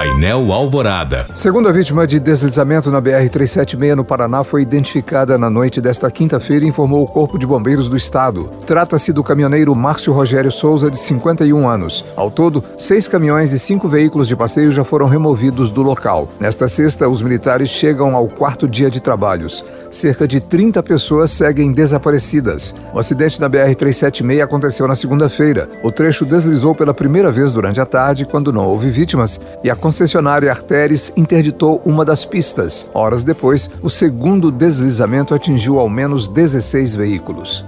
Painel Alvorada. Segunda vítima de deslizamento na BR-376 no Paraná foi identificada na noite desta quinta-feira, informou o Corpo de Bombeiros do Estado. Trata-se do caminhoneiro Márcio Rogério Souza, de 51 anos. Ao todo, seis caminhões e cinco veículos de passeio já foram removidos do local. Nesta sexta, os militares chegam ao quarto dia de trabalhos cerca de 30 pessoas seguem desaparecidas. O acidente na BR-376 aconteceu na segunda-feira. O trecho deslizou pela primeira vez durante a tarde, quando não houve vítimas, e a concessionária Arteres interditou uma das pistas. Horas depois, o segundo deslizamento atingiu ao menos 16 veículos.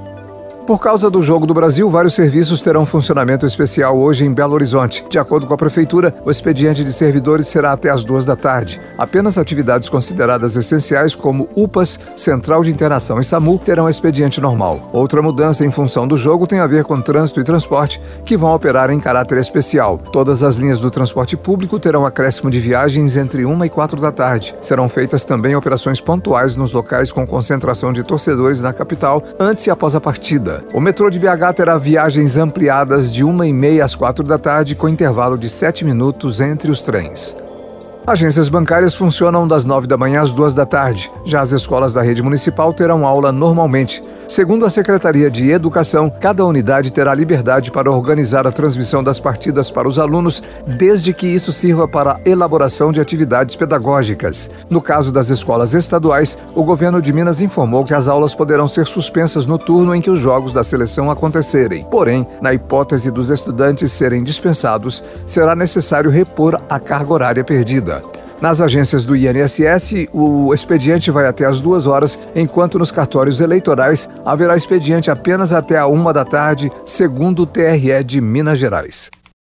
Por causa do Jogo do Brasil, vários serviços terão funcionamento especial hoje em Belo Horizonte. De acordo com a Prefeitura, o expediente de servidores será até as duas da tarde. Apenas atividades consideradas essenciais, como UPAs, Central de Internação e SAMU, terão expediente normal. Outra mudança em função do jogo tem a ver com trânsito e transporte, que vão operar em caráter especial. Todas as linhas do transporte público terão acréscimo de viagens entre 1 e 4 da tarde. Serão feitas também operações pontuais nos locais com concentração de torcedores na capital, antes e após a partida. O metrô de BH terá viagens ampliadas de uma e meia às quatro da tarde, com intervalo de sete minutos entre os trens. Agências bancárias funcionam das nove da manhã às duas da tarde. Já as escolas da rede municipal terão aula normalmente. Segundo a Secretaria de Educação, cada unidade terá liberdade para organizar a transmissão das partidas para os alunos, desde que isso sirva para a elaboração de atividades pedagógicas. No caso das escolas estaduais, o governo de Minas informou que as aulas poderão ser suspensas no turno em que os jogos da seleção acontecerem. Porém, na hipótese dos estudantes serem dispensados, será necessário repor a carga horária perdida. Nas agências do INSS, o expediente vai até as duas horas, enquanto nos cartórios eleitorais haverá expediente apenas até a uma da tarde, segundo o TRE de Minas Gerais.